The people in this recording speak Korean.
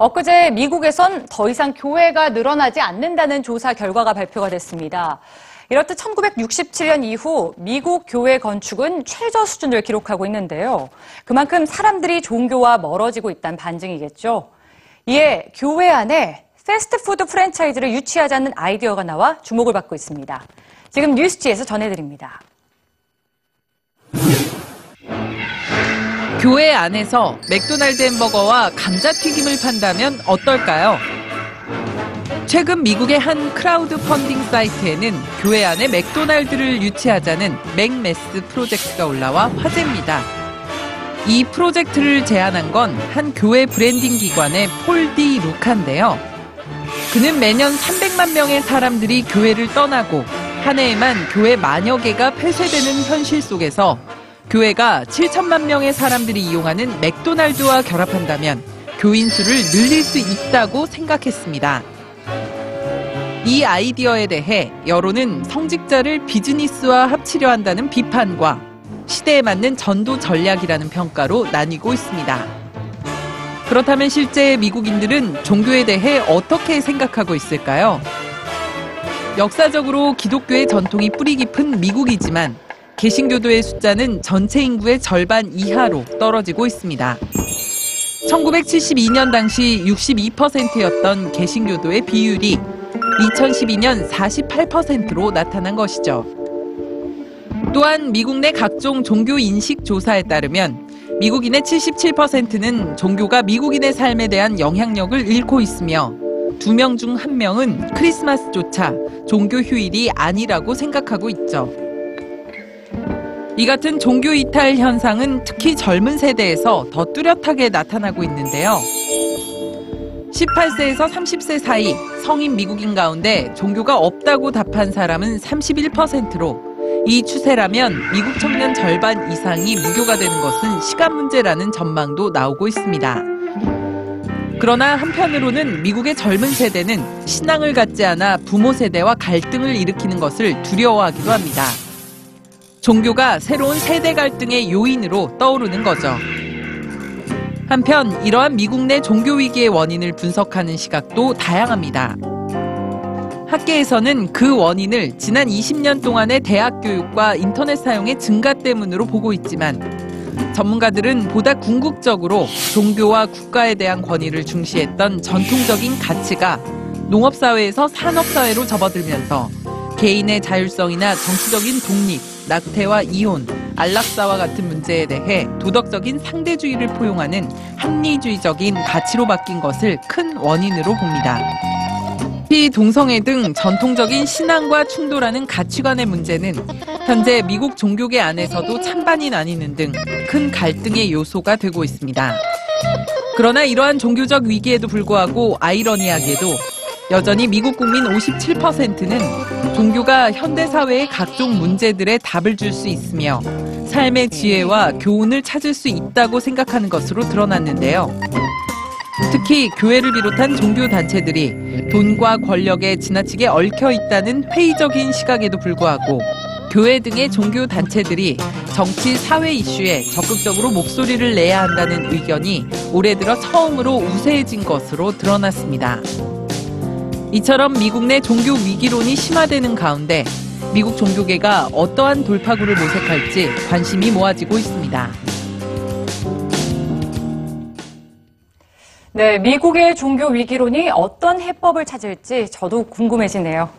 엊그제 미국에선 더 이상 교회가 늘어나지 않는다는 조사 결과가 발표가 됐습니다. 이렇듯 1967년 이후 미국 교회 건축은 최저 수준을 기록하고 있는데요. 그만큼 사람들이 종교와 멀어지고 있다는 반증이겠죠. 이에 교회 안에 패스트푸드 프랜차이즈를 유치하자는 아이디어가 나와 주목을 받고 있습니다. 지금 뉴스지에서 전해드립니다. 교회 안에서 맥도날드 햄버거와 감자튀김을 판다면 어떨까요? 최근 미국의 한 크라우드 펀딩 사이트에는 교회 안에 맥도날드를 유치하자는 McMass 프로젝트가 올라와 화제입니다. 이 프로젝트를 제안한 건 한 교회 브랜딩 기관의 폴 디 루카인데요. 그는 매년 300만 명의 사람들이 교회를 떠나고 한 해에만 교회 만여 개가 폐쇄되는 현실 속에서 교회가 7천만 명의 사람들이 이용하는 맥도날드와 결합한다면 교인 수를 늘릴 수 있다고 생각했습니다. 이 아이디어에 대해 여론은 성직자를 비즈니스와 합치려 한다는 비판과 시대에 맞는 전도 전략이라는 평가로 나뉘고 있습니다. 그렇다면 실제 미국인들은 종교에 대해 어떻게 생각하고 있을까요? 역사적으로 기독교의 전통이 뿌리 깊은 미국이지만 개신교도의 숫자는 전체 인구의 절반 이하로 떨어지고 있습니다. 1972년 당시 62%였던 개신교도의 비율이 2012년 48%로 나타난 것이죠. 또한 미국 내 각종 종교 인식 조사에 따르면 미국인의 77%는 종교가 미국인의 삶에 대한 영향력을 잃고 있으며 두 명 중 한 명은 크리스마스조차 종교 휴일이 아니라고 생각하고 있죠. 이 같은 종교 이탈 현상은 특히 젊은 세대에서 더 뚜렷하게 나타나고 있는데요. 18세에서 30세 사이 성인 미국인 가운데 종교가 없다고 답한 사람은 31%로 이 추세라면 미국 청년 절반 이상이 무교가 되는 것은 시간 문제라는 전망도 나오고 있습니다. 그러나 한편으로는 미국의 젊은 세대는 신앙을 갖지 않아 부모 세대와 갈등을 일으키는 것을 두려워하기도 합니다. 종교가 새로운 세대 갈등의 요인으로 떠오르는 거죠. 한편 이러한 미국 내 종교 위기의 원인을 분석하는 시각도 다양합니다. 학계에서는 그 원인을 지난 20년 동안의 대학 교육과 인터넷 사용의 증가 때문으로 보고 있지만 전문가들은 보다 궁극적으로 종교와 국가에 대한 권위를 중시했던 전통적인 가치가 농업사회에서 산업사회로 접어들면서 개인의 자율성이나 정치적인 독립, 낙태와 이혼, 안락사와 같은 문제에 대해 도덕적인 상대주의를 포용하는 합리주의적인 가치로 바뀐 것을 큰 원인으로 봅니다. 특히 동성애 등 전통적인 신앙과 충돌하는 가치관의 문제는 현재 미국 종교계 안에서도 찬반이 나뉘는 등 큰 갈등의 요소가 되고 있습니다. 그러나 이러한 종교적 위기에도 불구하고 아이러니하게도 여전히 미국 국민 57%는 종교가 현대 사회의 각종 문제들에 답을 줄 수 있으며 삶의 지혜와 교훈을 찾을 수 있다고 생각하는 것으로 드러났는데요. 특히 교회를 비롯한 종교 단체들이 돈과 권력에 지나치게 얽혀 있다는 회의적인 시각에도 불구하고 교회 등의 종교 단체들이 정치 사회 이슈에 적극적으로 목소리를 내야 한다는 의견이 올해 들어 처음으로 우세해진 것으로 드러났습니다. 이처럼 미국 내 종교 위기론이 심화되는 가운데 미국 종교계가 어떠한 돌파구를 모색할지 관심이 모아지고 있습니다. 네, 미국의 종교 위기론이 어떤 해법을 찾을지 저도 궁금해지네요.